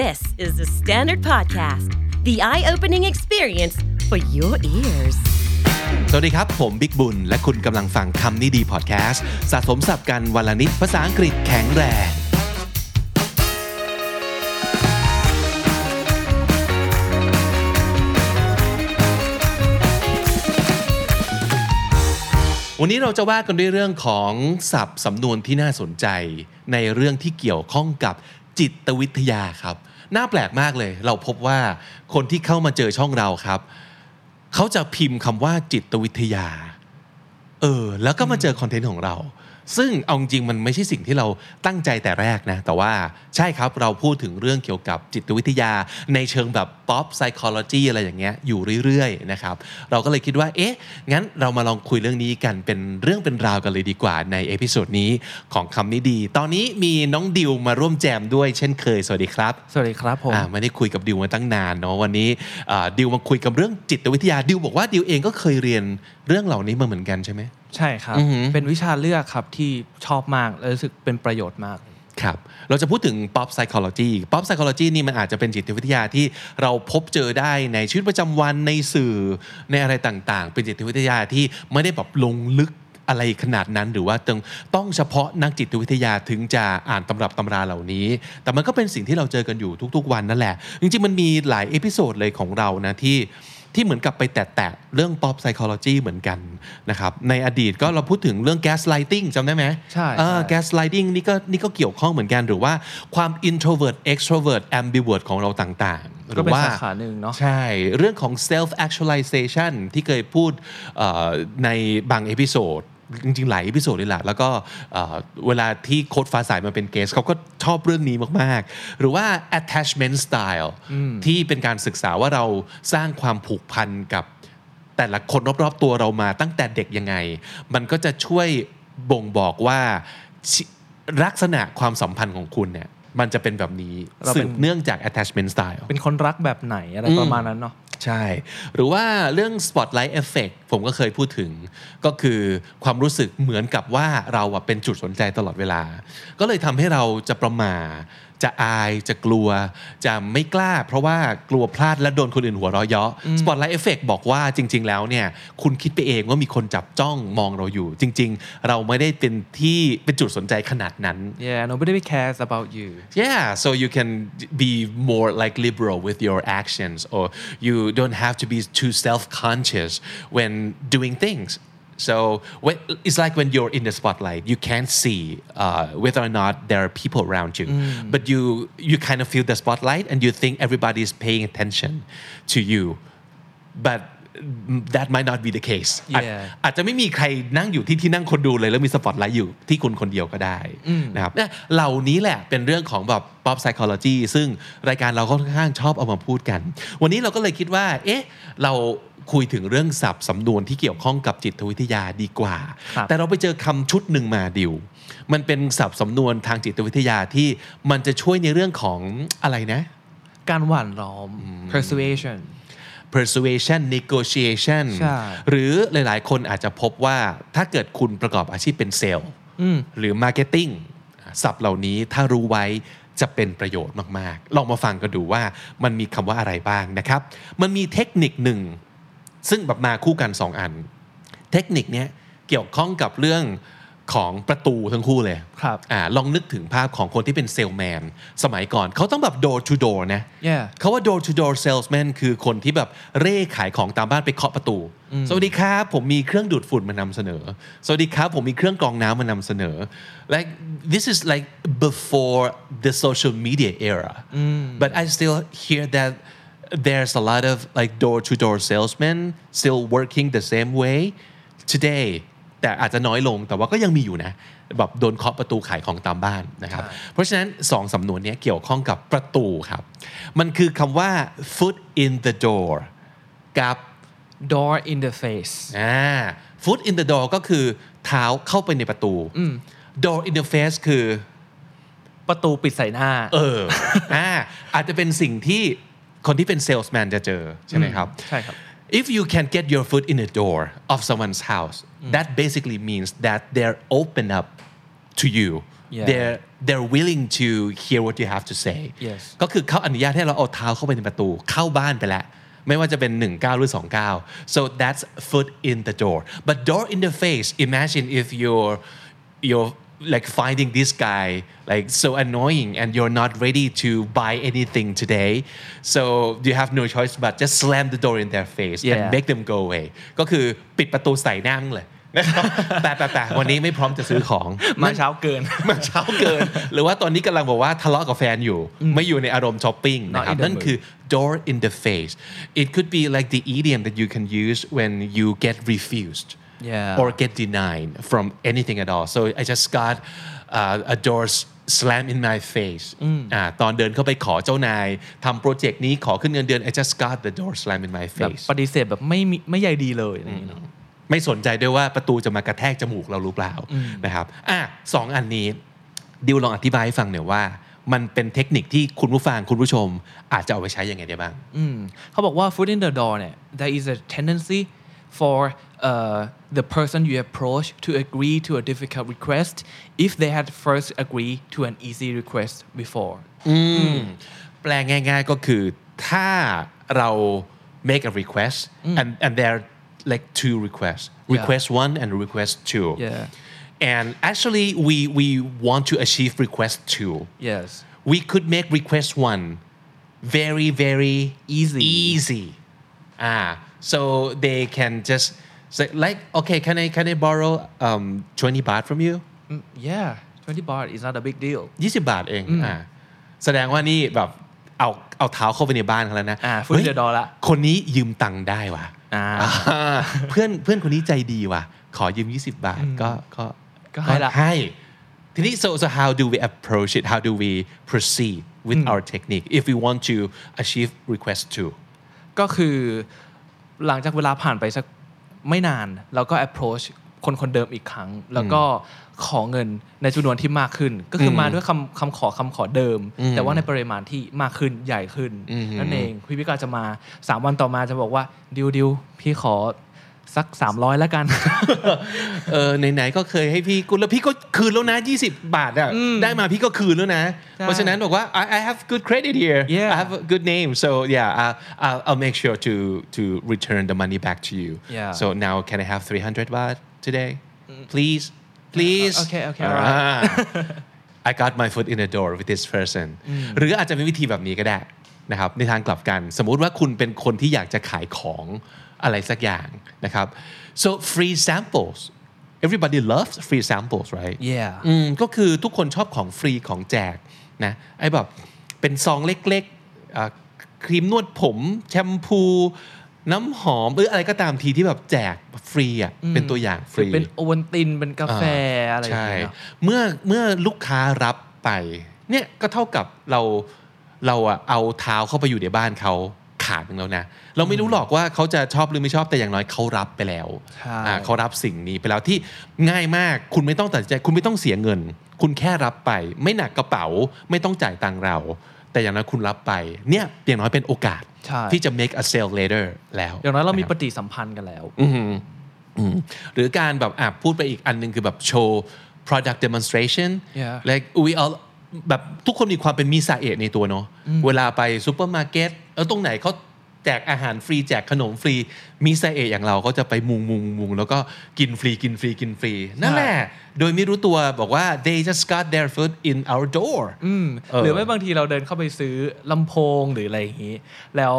This is the Standard Podcast, the eye opening experience for your ears. สวัสดีครับ ผมบิ๊กบุญ และคุณกำลังฟังคำนี้ดีพอดแคสต์สะสมสับกันวันละนิดภาษาอังกฤษแข็งแรงวันนี้เราจะว่ากันด้วยเรื่องของศัพท์สำนวนที่น่าสนใจ ในเรื่องที่เกี่ยวข้องกับ จิตวิทยาครับ น่าแปลกมากเลย เราพบว่าคนที่เข้ามาเจอช่องเราครับ เขาจะพิมพ์คำว่าจิตวิทยา เออ แล้วก็มาเจอคอนเทนต์ของเรา ซึ่งเอาจริงมันไม่ใช่สิ่งที่เราตั้งใจแต่แรกนะ แต่ว่าใช่ครับเราพูดถึงเรื่องเกี่ยวกับจิตวิทยาในเชิงแบบ pop psychology อะไรอย่างเงี้ยอยู่เรื่อยๆนะครับเราก็เลยคิดว่าเอ๊ะงั้นเรามาลองคุยเรื่องนี้กันเป็นเรื่องเป็นราวกันเลยดีกว่าใน episode นี้ของคำนี้ดี ตอนนี้มีน้องดิวมาร่วมแจมด้วยเช่นเคย สวัสดีครับ สวัสดีครับผมอ่าไม่ได้คุยกับดิวมาตั้งนานเนาะวันนี้อ่าดิวมาคุยกับเรื่องจิตวิทยาดิวบอกว่าดิวเองก็เคยเรียนเรื่องเหล่านี้มาเหมือนกันใช่ไหมใช่ครับอือหือเป็นวิชาเลือกครับที่ชอบมากและรู้สึกเป็นประโยชน์มาก ครับเราจะพูดถึง pop psychology pop psychology นี่มันอาจจะเป็นจิตวิทยาที่เราพบเจอได้ในชีวิตประจำวันในสื่อในอะไรต่างๆ เป็นจิตวิทยาที่ไม่ได้แบบลงลึกอะไรขนาดนั้นหรือว่าต้องต้องเฉพาะนักจิตวิทยาถึงจะอ่านตำรับตำราเหล่านี้ แต่มันก็เป็นสิ่งที่เราเจอกันอยู่ทุกๆวันนั่นแหละ จริงๆมันมีหลาย episode เลยของเรานะที่ ที่เหมือนกับไปแตะๆเรื่อง pop psychology เหมือนกันนะครับในอดีตก็เราพูดถึงเรื่อง gaslighting จำได้ไหมใช่เออใช่ gaslighting นี่ก็นี่ก็เกี่ยวข้องเหมือนกัน หรือว่าความ introvert extrovert ambivert ของเราต่างๆก็รือเป็นว่าสาขาหนึ่งเนาะใช่ เรื่องของ self actualization ที่เคยพูดเอ่อในบาง episode จริงๆ หลาย episode เลยแหละแล้วก็เอ่อเวลาที่โค้ชฟ้าใสมาเป็น guest เขาก็ชอบเรื่องนี้มากๆ หรือว่า attachment style ที่เป็นการศึกษาว่าเราสร้างความผูกพันกับแต่ละคนรอบๆ ตัวเรามาตั้งแต่เด็กยังไง มันก็จะช่วยบ่งบอกว่าชี้ลักษณะความสัมพันธ์ของคุณเนี่ยมันจะเป็นแบบนี้เราเป็นสืบเนื่องจาก attachment style เป็นคนรักแบบไหนอะไรประมาณนั้นเนาะ ใช่ หรือว่าเรื่อง spotlight effect ผมก็เคยพูดถึง ก็คือความรู้สึกเหมือนกับว่าเราเป็นจุดสนใจตลอดเวลา ก็เลยทำให้เราจะประมา จะอายจะกลัว จะไม่กล้า เพราะว่ากลัวพลาดและโดนคนอื่นหัวเราะเยาะ spotlight effect บอกว่าจริง ๆ แล้วเนี่ยคุณคิดไปเองว่ามีคนจับจ้องมองเราอยู่ จริง ๆ เราไม่ได้เป็นที่เป็นจุดสนใจขนาดนั้น yeah nobody cares about you Yeah, so you can be more like liberal with your actions, or you don't have to be too self-conscious when doing things. So when, it's like when you're in the spotlight, you can't see uh, whether or not there are people around you, but you you kind of feel the spotlight and you think everybody is paying attention to you, but that might not be the case อาจ Yeah. อาจจะไม่มีใครนั่งอยู่ที่ที่นั่งคนดูเลยแล้วมีสปอตไลท์อยู่ที่คุณคนเดียวก็ได้นะครับเนี่ยเหล่านี้แหละเป็นเรื่องของแบบ pop psychology ซึ่งรายการเราค่อนข้างชอบเอามาพูดกัน วันนี้เราก็เลยคิดว่า เอ๊ะ เรา คุยถึงเรื่องศัพท์สำนวนที่เกี่ยวข้องกับจิตวิทยาดีกว่าครับแต่เราไปเจอคำชุดหนึ่งมาดิว มันเป็นศัพท์สำนวนทางจิตวิทยาที่มันจะช่วยในเรื่องของอะไรนะ การหว่านล้อม persuasion persuasion negotiation ใช่หรือหลาย ๆ คนอาจจะพบว่าถ้าเกิดคุณประกอบอาชีพเป็นเซลล์หรือ marketing ศัพท์เหล่านี้ถ้ารู้ไว้จะเป็นประโยชน์มาก ๆ ลองมาฟังกันดูว่ามันมีคำว่าอะไรบ้างนะครับ มันมีเทคนิคหนึ่ง ซึ่งแบบมาคู่กัน 2 อัน เทคนิคเนี้ยเกี่ยวข้องกับเรื่องของประตูทั้งคู่เลยครับอ่าลองนึกถึงภาพของคนที่เป็นเซลแมนสมัยก่อนเขาต้องแบบ door to door นะ Yeah เขาว่า door to door salesman คือคนที่แบบเร่ขายของตามบ้านไปเคาะประตู สวัสดีครับผมมีเครื่องดูดฝุ่นมานำเสนอ สวัสดีครับผมมีเครื่องกรองน้ำมานำเสนอ like this is like before the social media era but I still hear that there's a lot of like door to door salesmen still working the same way today แต่อาจจะน้อยลงแต่ว่าก็ยังมีอยู่นะแบบโดนเคาะประตูขายของตามบ้านนะครับเพราะฉะนั้นสองสำนวนเนี้ยเกี่ยวข้องกับประตูครับมันคือคำว่า foot in the door กับ door in the face อ่า foot in the door ก็คือเท้าเข้าไปในประตู door in the face คือประตูปิดใส่หน้า เออ อ่า อาจจะเป็นสิ่งที่ คนที่เป็น salesman จะเจอ ใช่ไหมครับ ใช่ครับ If you can get your foot in the door of someone's house that basically means that they're open up to you Yeah. they're they're willing to hear what you have to say Yes ก็คือเขาอนุญาตให้เราเอาเท้าเข้าไปในประตูเข้าบ้านไปแล้ว ไม่ว่าจะเป็น1ก้าวหรือ2ก้าว so that's foot in the door but door in the face imagine if you're you're like finding this guy like so annoying and you're not ready to buy anything today so you have no choice but just slam the door in their face and Yeah. make them go away ก็คือปิดประตูใส่หน้ามึงเลย นะครับแปะแปะแปะวันนี้ไม่พร้อมจะซื้อของ มาเช้าเกิน มันเช้าเกิน หรือว่าตอนนี้กำลังบอกว่าทะเลาะกับแฟนอยู่ ไม่อยู่ในอารมณ์ช้อปปิ้งนะครับ in the นั่นคือ door in the face it could be like the idiom that you can use when you get refused Yeah. or get denied from anything at all so I just got uh, a door s- slam in my face อ่าตอนเดินเข้าไปขอเจ้านายทำโปรเจกต์นี้ขอขึ้นเงินเดือน I just got the door slam in my แบบ face ปฏิเสธแบบไม่มีไม่ใยดีเลยอะไรอย่างเงี้ยเนอะไม่สนใจด้วยว่าประตูจะมากระแทกจมูกเราหรือเปล่านะครับอะสองอันนี้ดิวลองอธิบายให้ฟังหน่อยว่ามันเป็นเทคนิคที่คุณผู้ฟังคุณผู้ชมอาจจะเอาไปใช้ยังไงได้บ้างอืมเขาบอกว่า foot in the door เนี่ย there is a tendency for uh, the person you approach to agree to a difficult request if they had first agreed to an easy request before แปลง่ายๆก็คือถ้าเรา make a request and and there are like two requests request one and request two Yeah. and actually we we want to achieve request two yes we could make request one very very Easy. easy ah so they can just say like okay can I can I borrow um 20 baht from you Mm, yeah 20 baht is not a big deal 20 บาทเองอ่าแสดงว่านี่แบบเอาเอาเท้าเข้าไปในบ้านเขาแล้วนะ อ่า foot in the door ละ คนนี้ยืมตังค์ได้ว่ะ อ่า อ่าเพื่อนเพื่อนคนนี้ใจดีว่ะ ขอยืม 20 บาทก็ก็ ก็ให้ละ ให้ทีนี้ so so how do we approach it how do we proceed with our technique if we want to achieve request two ก็คือ หลังจากเวลาผ่านไปสักไม่นานเราก็ approach คนคนเดิมอีกครั้ง แล้วก็ขอเงินในจำนวนที่มากขึ้น ก็คือมาด้วยคำคำขอคำขอเดิม แต่ว่าในปริมาณที่มากขึ้นใหญ่ขึ้นนั่นเองพี่พิการจะมา 3 วันต่อมาจะบอกว่าดิวดิวพี่ขอ สัก 300 แล้วกัน เออไหนๆก็เคยให้พี่กูแล้วพี่ก็คืนแล้วนะ 20 บาทอะได้มาพี่ก็คืนแล้วนะใช่เพราะฉะนั้นบอกว่า I, I have good credit here Yeah. I have a good name so yeah I'll, I'll, I'll make sure to to return the money back to you Yeah. so now can I have 300 baht today please please Okay, okay, อ่า alright. I got my foot in the door with this person หรืออาจจะมีวิธีแบบนี้ก็ได้นะครับในทางกลับกัน สมมุติว่าคุณเป็นคนที่อยากจะขายของ อะไรสักอย่างนะครับ so free samples everybody loves free samples right yeah อืมก็คือทุกคนชอบของฟรีของแจกนะไอ้แบบเป็นซองเล็กๆอ่าครีมนวดผมแชมพู น้ำหอมหรืออะไรก็ตามทีที่แบบแจกฟรีอะเป็นตัวอย่างฟรี เป็นโอวัลตินเป็นกาแฟอะไรอย่างใช่เงี้ยเนอะเมื่อเมื่อลูกค้ารับไปเนี่ยก็เท่ากับเราเราอะเอาเท้าเข้าไปอยู่ในบ้านเขา ขาดหนึ่งแล้วนะ เราไม่รู้หรอกว่าเขาจะชอบหรือไม่ชอบแต่อย่างน้อยเขารับไปแล้วใช่อ่าเขารับสิ่งนี้ไปแล้วที่ง่ายมากคุณไม่ต้องตัดสินใจ คุณไม่ต้องเสียเงิน คุณแค่รับไป ไม่หนักกระเป๋าไม่ต้องจ่ายตังค์เรา แต่อย่างน้อยคุณรับไปเนี่ยอย่างน้อยเป็นโอกาสใช่ที่จะ make a sale later แล้ว อย่างน้อยเรามีะคปบฏิสัมพันธ์กันแล้วอืมอืมหรือการแบบอะพูดไปอีกอันหนึ่งคือแบบโชว์ product demonstration Yeah. like we all แบบทุกคนมีความเป็นมีสาเอะในตัวเนาะเวลาไปซูเปอร์มาร์เก็ตเออตรงไหนเขาแจกอาหารฟรีแจกขนมฟรีมีสาเอะอย่างเราก็จะไปมุงมุงมุงแล้วก็กินฟรีกินฟรีกินฟรีนั่นแหละโดยไม่รู้ตัวบอกว่า they just got their foot in our door อืมเออหรือไม่บางทีเราเดินเข้าไปซื้อลำโพงหรืออะไรอย่างนี้ แล้ว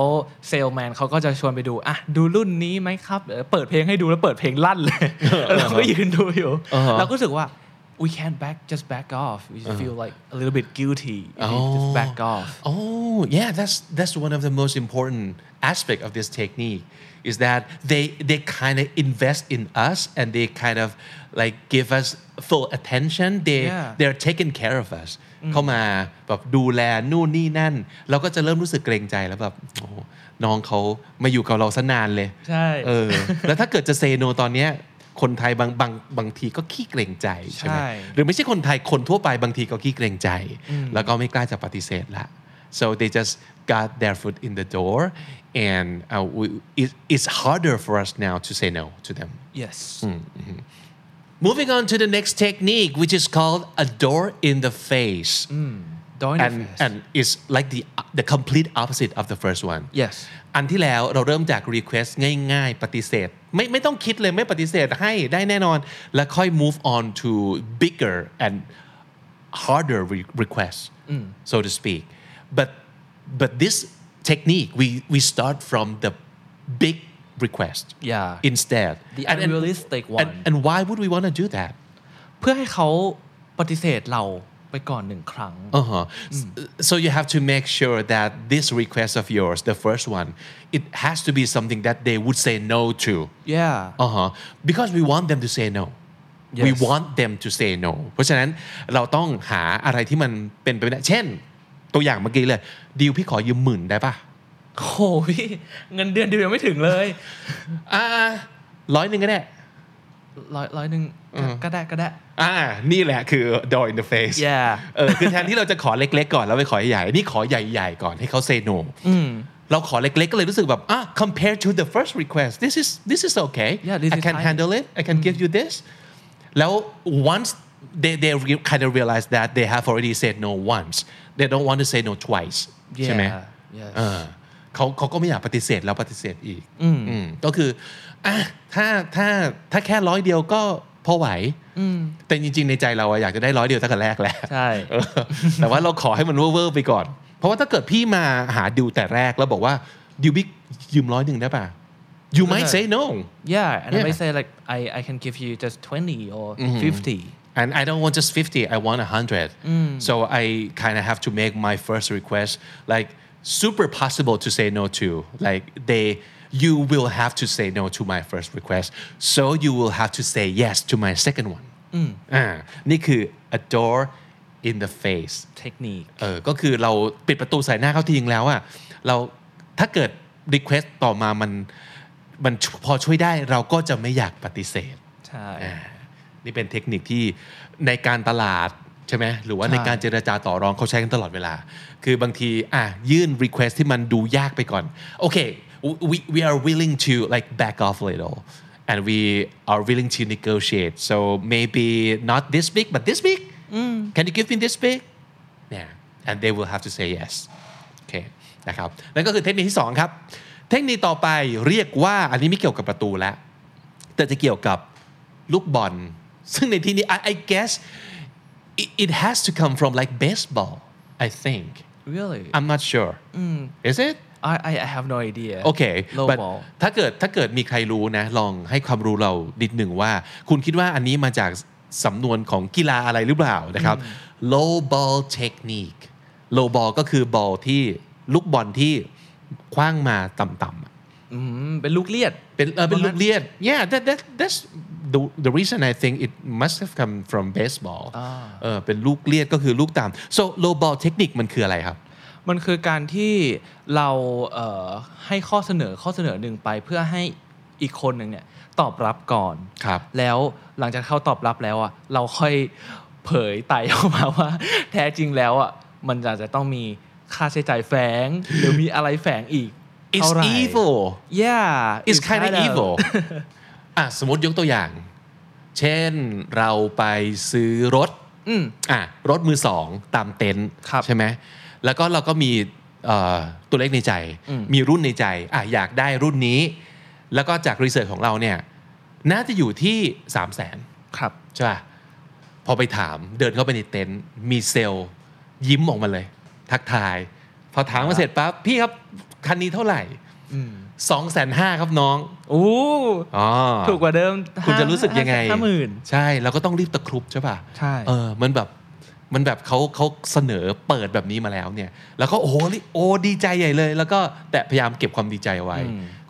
เซลแมนเขาก็จะชวนไปดูอะดูรุ่นนี้ไหมครับเออเปิดเพลงให้ดูแล้วเปิดเพลงลั่นเลยแล้วเราก็ยืนดูอยู่อ่าฮะเราก็รู้สึกว่า we can't back just back off we feel like a little bit guilty if we just Oh. back off Oh, yeah, that's that's one of the most important aspect of this technique is that they they kind of invest in us and they kind of like give us full attention. They Yeah. they're taking care of us. เข้ามาแบบดูแลนู่นนี่นั่น เราก็จะเริ่มรู้สึกเกรงใจแล้วแบบโอ้โหน้องเขามาอยู่กับเราซะนานเลย ใช่ เออ แล้วถ้าเกิดจะเซโนตอนเนี้ย คนไทยบางบางบางทีก็ขี้เกรงใจใช่ไหมใช่หรือไม่ใช่คนไทยคนทั่วไปบางทีก็ขี้เกรงใจ แล้วก็ไม่กล้าจะปฏิเสธละ so they just got their foot in the door and uh, we, it, it's harder for us now to say no to them yes moving on to the next technique which is called a door in the face Door in the and face. and it's like the the complete opposite of the first one Yes อันที่แล้วเราเริ่มจาก request ง่าย ๆ ปฏิเสธ ไม่ไม่ต้องคิดเลยไม่ปฏิเสธให้ได้แน่นอน แล้วค่อย move on to bigger and harder re- requests so to speak but but this technique we we start from the big request Yeah. instead The And- and- unrealistic and, one. and why would we want to do that เพื่อให้เขาปฏิเสธเรา ไปก่อนหนึ่งครั้ง Uh-huh. S- So you have to make sure that this request of yours, the first one, it has to be something that they would say no to. yeah Uh-huh. Because we want them to say no. We Yes. want them to say no. เพราะฉะนั้นเราต้องหาอะไรที่มันเป็นไปไม่ได้เช่น ตัวอย่างเมื่อกี้เลยดิวพี่ขอยืมหมื่นได้ปะโอ้โหพี่เงินเดือนเดียวยังไม่ถึงเลยอ่าร้อยหนึ่งก็ได้ ร้อยร้อยหนึ่งก็ได้ก็ได้ อ่า นี่แหละคือ door in the face Yeah เออคือแทนที่เราจะขอเล็ก ๆ ก่อนแล้วไปขอใหญ่ๆนี่ขอใหญ่ๆก่อนให้เขา say no เราขอเล็กๆก็เลยรู้สึกแบบอะ compared to the first request this is this is okay Yeah, this I is can fine. handle it I can give you this แล้ว once they they re- kind of realize that they have already said no once they don't want to say no twice ใช่ไหม Yeah, yes. เออเขาเขาก็ไม่อยากปฏิเสธแล้วปฏิเสธอีกอืมก็คืออะถ้าถ้าถ้าแค่ร้อยเดียวก็พอไหวแต่จริง ๆ ในใจเราอะอยากจะได้ร้อยเดียวตั้งแต่แรกแล้วใช่เออแต่ว่าเราขอให้มันเวอร์ๆไปก่อน เพราะว่าถ้าเกิดพี่มาหาดิวแต่แรกแล้วบอกว่าดิวบิ๊กยืมร้อยหนึ่งได้ป่ะ you might say no yeah and I Yeah. may say like I I can give you just 20 or 50 and I don't want just 50 I want 100 so I kind of have to make my first request like super possible to say no to like they you will have to say no to my first request so you will have to say yes to my second one อ่านี่คือ a door in the face technique เออก็คือเราปิดประตูใส่หน้าเขาทีนึงแล้วอะเราถ้าเกิด request ต่อมามันมันพอช่วยได้เราก็จะไม่อยากปฏิเสธ ใช่อ่านี่เป็นเทคนิคที่ในการตลาด ใช่ไหมหรือว่าในการเจรจาต่อรองเขาใช้กันตลอดเวลา คือบางทีอะยื่น request ที่มันดูยากไปก่อนโอเค we we are willing to like back off a little and we are willing to negotiate so maybe not this big but this big can you give me this big yeah and they will have to say yes โอเคนะครับนั่นก็คือเทคนิคที่ 2 ครับ เทคนิคต่อไปเรียกว่าอันนี้ไม่เกี่ยวกับประตูแล้วแต่จะเกี่ยวกับลูกบอลซึ่งในที่นี้ I, I guess it, it has to come from like baseball I think really I'm not sure is it I I I have no idea โอเค low but ball ถ้าเกิดถ้าเกิดมีใครรู้นะ ลองให้ความรู้เรานิดหนึ่งว่า คุณคิดว่าอันนี้มาจากสำนวนของกีฬาอะไรหรือเปล่านะครับ low ball technique low ball ก็คือบอลที่ลูกบอลที่คว้างมาต่ำๆอะอืมเป็นลูกเลียด เป็นเออเป็นลูกเลียด yeah that that that's the the reason I think it must have come from baseball เออเป็นลูกเลียดก็คือลูกต่ำ so low ball technique มันคืออะไรครับ มันคือการที่เราเอ่อให้ข้อเสนอข้อเสนอหนึ่งไปเพื่อให้อีกคนหนึ่งเนี่ยตอบรับก่อนครับ แล้วหลังจากเขาตอบรับแล้วอะเราค่อยเผยไต่ออกมาว่า แท้จริงแล้วอะมันอาจจะต้องมีค่าใช้จ่ายแฝงหรือมีอะไรแฝงอีก it's เท่าไหร่ evil yeah it's kind of kind of evil อะสมมติยกตัวอย่าง เช่นเราไปซื้อรถอืมอะรถมือสองตามเต็นท์ครับใช่ไหมแล้วก็เราก็มีเอ่อตัวเลขในใจ มีรุ่นในใจอะอยากได้รุ่นนี้ แล้วก็จากรีเสิร์ชของเราเนี่ยน่าจะอยู่ที่3 0 0 0 0นครับใช่ป่ะพอไปถามเดินเข้าไปในเต็นท์มีเซลล์ยิ้มออกมาเลย ทักทาย พอถามมาเสร็จปั๊บพี่ครับ คันนี้เท่าไหร่สองแสนห้าครับน้องโอ้อ๋อถูกกว่าเดิม คุณจะรู้สึกยังไงห้าหมื่นใช่เราก็ต้องรีบตะครุบใช่ป่ะใช่เออมันแบบมันแบบเขาเขาเสนอเปิดแบบนี้มาแล้วเนี่ย แล้วก็โอ้โหโอ้ดีใจใหญ่เลย แล้วก็แต่พยายามเก็บความดีใจเอาไว้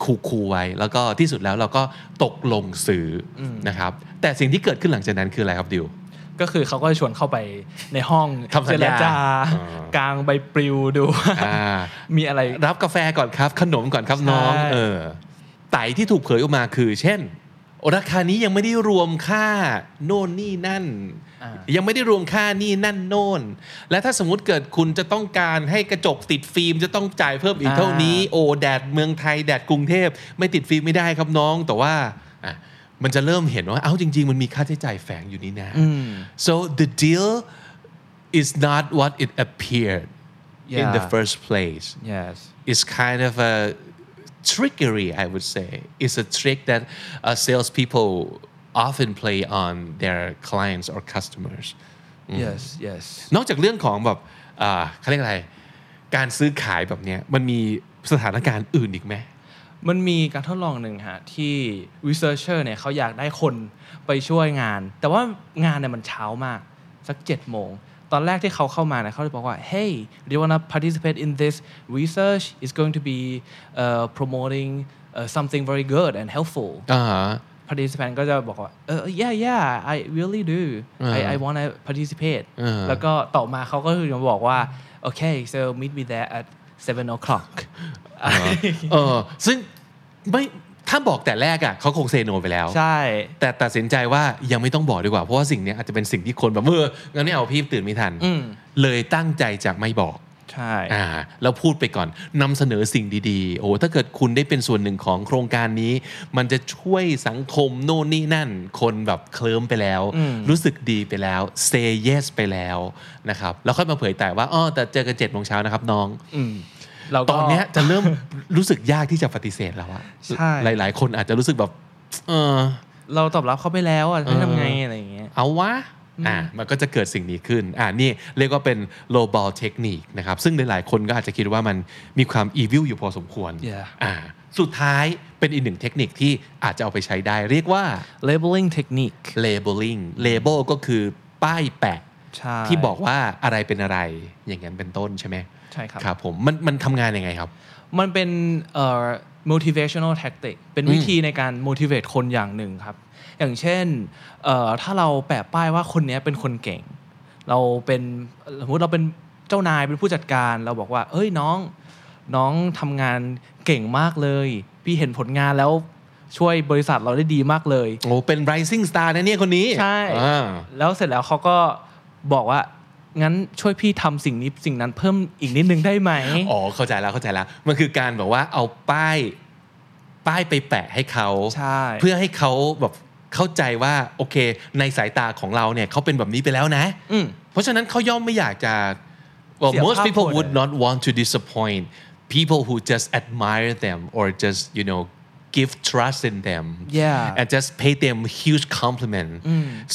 คูคูไว้ แล้วก็ที่สุดแล้วเราก็ตกลงซื้ออนะครับ แต่สิ่งที่เกิดขึ้นหลังจากนั้นคืออะไรครับดิว ก็คือเขาก็จะชวนเข้าไปในห้องทำสัเจญรญาจาอ่ากลางใบปลิวดูว่าอ่ามีอะไรรับกาแฟก่อนครับ ขนมก่อนครับน้องใช่เออไต่ที่ถูกเผยออกมาคือ เช่นราคานี้ยังไม่ได้รวมค่าโน่นนี่นั่นอ่ายังไม่ได้รวมค่านี่นั่นโน่น และถ้าสมมติเกิดคุณจะต้องการให้กระจกติดฟิล์มจะต้องจ่ายเพิ่มอีกเท่านี้ โอ้แดดเมืองไทยแดดกรุงเทพไม่ติดฟิล์มไม่ได้ครับน้องแต่ว่าอะ มันจะเริ่มเห็นว่าเอ้าจริง ๆ มันมีค่าใช้จ่ายแฝงอยู่นี่นะ so the deal is not what it appeared in the Yeah. first place yes it's kind of a trickery, I would say. It's a trick that uh, salespeople often play on their clients or customers. yes yes นอกจากเรื่องของแบบอ่าเขาเรียกอะไร การซื้อขายแบบเนี้ยมันมีสถานการณ์อื่นอีกไหม มันมีการทดลองหนึ่งฮะที่ researcher เนี่ยเขาอยากได้คนไปช่วยงาน แต่ว่างานเนี่ยมันเช้ามาก สัก7จ็ดโมง ตอนแรกที่เขาเข้ามาเนี่ยเขาเลยบอกว่า hey do you wanna participate in this research it's going to be uh, promoting uh, something very good and helpful อ่าฮะ participant ก็จะบอกว่าเออ yeah yeah I really do I I wanna participate อ่าแล้วก็ต่อมาเขาก็คือจะบอกว่า okay so meet me there at seven o'clock เออซึ่งไม่ถ้าบอกแต่แรกอะเขาคงเซโนไปแล้ว ใช่ แต่ตัดสินใจว่ายังไม่ต้องบอกดีกว่า เพราะว่าสิ่งเนี้ยอาจจะเป็นสิ่งที่คนแบบเอองั้นไม่เอาพี่ตื่นไม่ทันอืมเลยตั้งใจจะไม่บอกใช่อ่าแล้วพูดไปก่อนนำเสนอสิ่งดีๆ โอ้ถ้าเกิดคุณได้เป็นส่วนหนึ่งของโครงการนี้ มันจะช่วยสังคมโน่นนี่นั่น คนแบบเคลิ้มไปแล้ว รู้สึกดีไปแล้ว say yes ไปแล้วนะครับ แล้วค่อยมาเผยแต่ว่าอ๋อแต่เจอกันเจ็ดโมงเช้านะครับน้อง อืมเราก็ ตอนเนี้ยจะเริ่มรู้สึกยากที่จะปฏิเสธแล้วอะใช่หลาย ๆ คนอาจจะรู้สึกแบบ เออ เราตอบรับเขาไปแล้วอะจะเออทำไงอะไรอย่างเงี้ยเอาวะอ่ามันก็จะเกิดสิ่งนี้ขึ้นอ่านี่เรียกว่าเป็น low ball technique นะครับ ซึ่งหลายๆคนก็อาจจะคิดว่ามันมีความ evil อยู่พอสมควร Yeah อ่าสุดท้ายเป็นอีกหนึ่งเทคนิคที่อาจจะเอาไปใช้ได้เรียกว่า labeling technique labeling label ก็คือป้ายแปะใช่ที่บอกว่าอะไรเป็นอะไรอย่างนั้นเป็นต้นใช่ไหม ใช่ครับครับผมมันมันทำงานยังไงครับ มันเป็นเอ่อ motivational tactic เป็นวิธีในการ motivate คนอย่างหนึ่งครับ อย่างเช่นเอ่อถ้าเราแปะป้ายว่าคนเนี้ยเป็นคนเก่ง เราเป็นสมมติเราเป็นเจ้านายเป็นผู้จัดการเราบอกว่า เอ้ยน้องน้องทำงานเก่งมากเลย พี่เห็นผลงานแล้วช่วยบริษัทเราได้ดีมากเลย โอ้เป็น rising star นะเนี่ยคนนี้ ใช่อ่าแล้วเสร็จแล้วเขาก็บอกว่า งั้นช่วยพี่ทำสิ่งนี้สิ่งนั้นเพิ่มอีกนิดนึงได้ไหมอ๋อเข้าใจแล้วเข้าใจแล้วมันคือการแบบว่าเอาป้ายป้ายไปแปะให้เขาใช่เพื่อให้เขาแบบเข้าใจว่าโอเค ในสายตาของเราเนี่ยเขาเป็นแบบนี้ไปแล้วนะอืมเพราะฉะนั้นเขาย่อมไม่อยากจะ well เสีย most ภาพ people พจน์ would not want to disappoint people who just admire them or just you know give trust in them Yeah. and just pay them huge compliment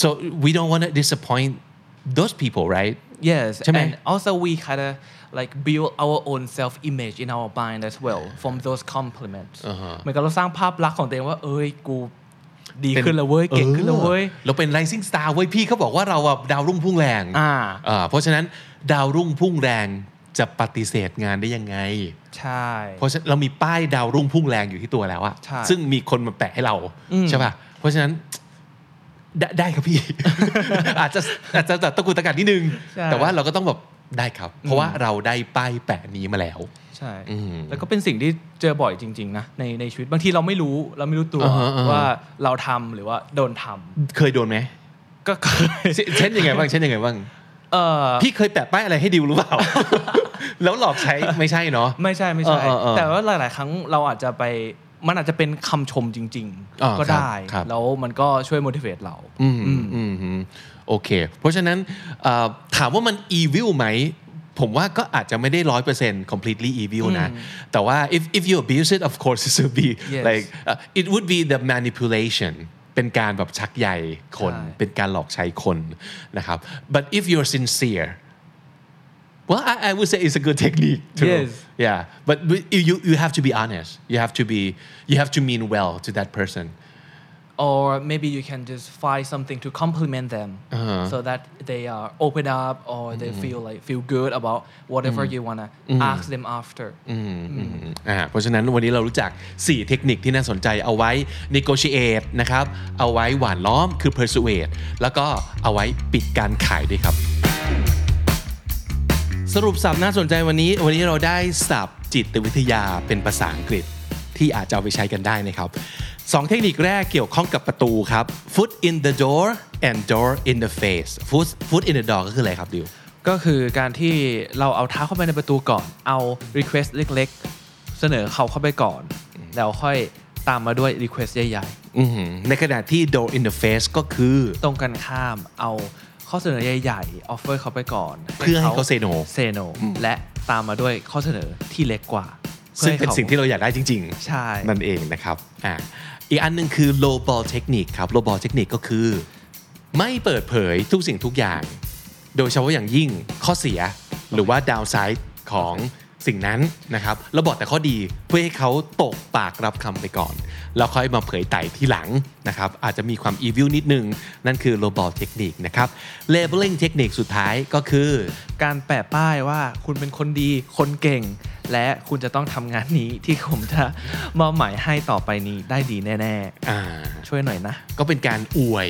so we don't want to disappoint those people right Yes, ใช่ไหม and also we kind of like build our own self image in our mind as well from those compliments เหมือนกับเราสร้างภาพลักษณ์ของตัวเองว่า เอ้ยกูดีขึ้นแล้วเว้ย เก่งขึ้นแล้วเว้ยออเราเป็น rising star เว้ยพี่เขาบอกว่าเราอะดาวรุ่งพุ่งแรงอ่าอ่าเพราะฉะนั้นดาวรุ่งพุ่งแรงจะปฏิเสธงานได้ยังไง ใช่ เพราะฉะนั้นเรามีป้ายดาวรุ่งพุ่งแรงอยู่ที่ตัวแล้วอะใช่ซึ่งมีคนมาแปะให้เราใช่ป่ะ เพราะฉะนั้น ได้ได้ครับพี่ อาจจะอาจจะตะกุกตะกัดนิดนึงใช่แต่ว่าเราก็ต้องแบบได้ครับ เพราะว่าเราได้ป้ายแปะนี้มาแล้ว ใช่อืมแล้วก็เป็นสิ่งที่เจอบ่อยจริง ๆ นะ ในในชีวิตบางทีเราไม่รู้เราไม่รู้ตัวอ่าฮะอ่าฮะว่าเราทำหรือว่าโดนทำเคยโดนไหมก็เคยเช่นเช่นยังไงบ้างเช่นยังไงบ้างเออพี่เคยแปะป้ายอะไรให้ดิวหรือเปล่า แล้วหลอกใช้ไม่ใช่เนาะไม่ใช่ไม่ใช่เออเออเออแต่ว่าหลาย ๆ ครั้งเราอาจจะไป มันอาจจะเป็นคำชมจริงอ่าๆก็ได้ครับครับแล้วมันก็ช่วย motivate เราอืมอืมอืมโอเค เพราะฉะนั้นเอ่อถามว่ามัน evil ไหม ผมว่าก็อาจจะไม่ได้ร้อยเปอร์เซ็นต์ completely evil นะ แต่ว่า if if you abuse it of course it would be Yes. like uh, it would be the manipulation เป็นการแบบชักใยคนใช่เป็นการหลอกใช้คนนะครับ but if you're sincere well I, I would say it's a good technique too Yes. yeah but but you you have to be honest you have to be you have to mean well to that person or maybe you can just find something to compliment them Uh-huh. so that they are open up or they Mm-hmm. feel like feel good about whatever you wanna ask them after อ่าเพราะฉะนั้นวันนี้เรารู้จัก 4 เทคนิคที่น่าสนใจเอาไว้ negotiate นะครับ เอาไว้หวานล้อมคือ persuade แล้วก็เอาไว้ปิดการขายด้วยครับ สรุปสับน่าสนใจวันนี้ วันนี้เราได้สับจิตวิทยาเป็นภาษาอังกฤษที่อาจจะเอาไปใช้กันได้นะครับสองเทคนิคแรกเกี่ยวข้องกับประตูครับ foot in the door and door in the face foot foot in the door ก็คืออะไรครับดิวก็คือการที่เราเอาเท้าเข้าไปในประตูก่อน เอา request เล็กๆ เสนอเขาเข้าไปก่อน แล้วค่อยตามมาด้วย request ใหญ่อือหือในขณะที่ door in the face ก็คือๆตรงกันข้ามเอา ข้อเสนอใหญ่ๆ offer เขาไปก่อนเพื่อให้เขา say no เซโนและตามมาด้วยข้อเสนอที่เล็กกว่า ซึ่งเป็นพื่อให้ขาสิ่งที่เราอยากได้จริงใช่ๆนั่นเองนะครับอ่าอีกอันหนึงคือ low ball technique ครับ low ball technique ก็คือ ไม่เปิดเผยทุกสิ่งทุกอย่าง โดยเฉพาะอย่างยิ่งข้อเสียหรือว่า downside ของ สิ่งนั้นนะครับเราบอกแต่ข้อดีเพื่อให้เขาตกปากรับคำไปก่อน แล้วค่อยมาเผยไต่ที่หลังนะครับอาจจะมีความ evil นิดนึง นั่นคือ low ball technique นะครับ labeling technique สุดท้ายก็คือ การแปะป้ายว่าคุณเป็นคนดีคนเก่ง และคุณจะต้องทำงานนี้ที่ผมจะมอบหมายให้ต่อไปนี้ได้ดีแน่อ่าๆช่วยหน่อยนะ ก็เป็นการอวย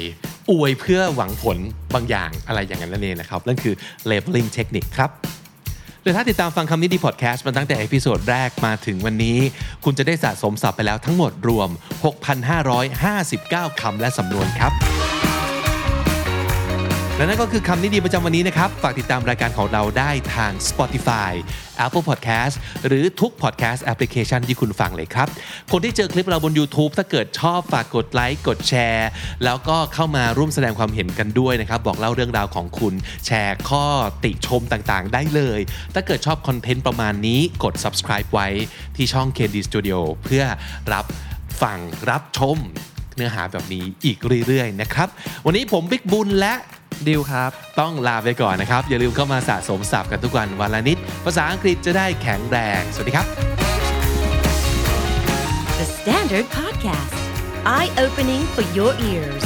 อวยเพื่อหวังผลบางอย่างอะไรอย่างนั้นนั่นเองนะครับนั่นคือ labeling technique ครับ แต่ถ้าติดตามฟังคำนี้ดีพอดแคสต์มาตั้งแต่ episode แรกมาถึงวันนี้ คุณจะได้สะสมศัพท์ไปแล้วทั้งหมดรวม 6,559 คำและสำนวนครับ และนั่นก็คือคำนี้ดีประจำวันนี้นะครับ ฝากติดตามรายการของเราได้ทาง Spotify Apple Podcast หรือทุก podcast application ที่คุณฟังเลยครับ คนที่เจอคลิปเราบน YouTube ถ้าเกิดชอบฝากกดไลค์กดแชร์ แล้วก็เข้ามาร่วมแสดงความเห็นกันด้วยนะครับ บอกเล่าเรื่องราวของคุณแชร์ข้อติชมต่างๆ ได้เลย ถ้าเกิดชอบคอนเทนต์ประมาณนี้กด subscribe ไว้ที่ช่อง KD Studio เพื่อรับฟังรับชมเนื้อหาแบบนี้อีกเรื่อยๆนะครับ วันนี้ผมบิ๊กบุญและ ดิวครับ ต้องลาไปก่อนนะครับ อย่าลืมเข้ามาสะสมศัพท์กันทุกวันวันละนิด ภาษาอังกฤษจะได้แข็งแรง สวัสดีครับ The Standard Podcast, eye opening for your ears.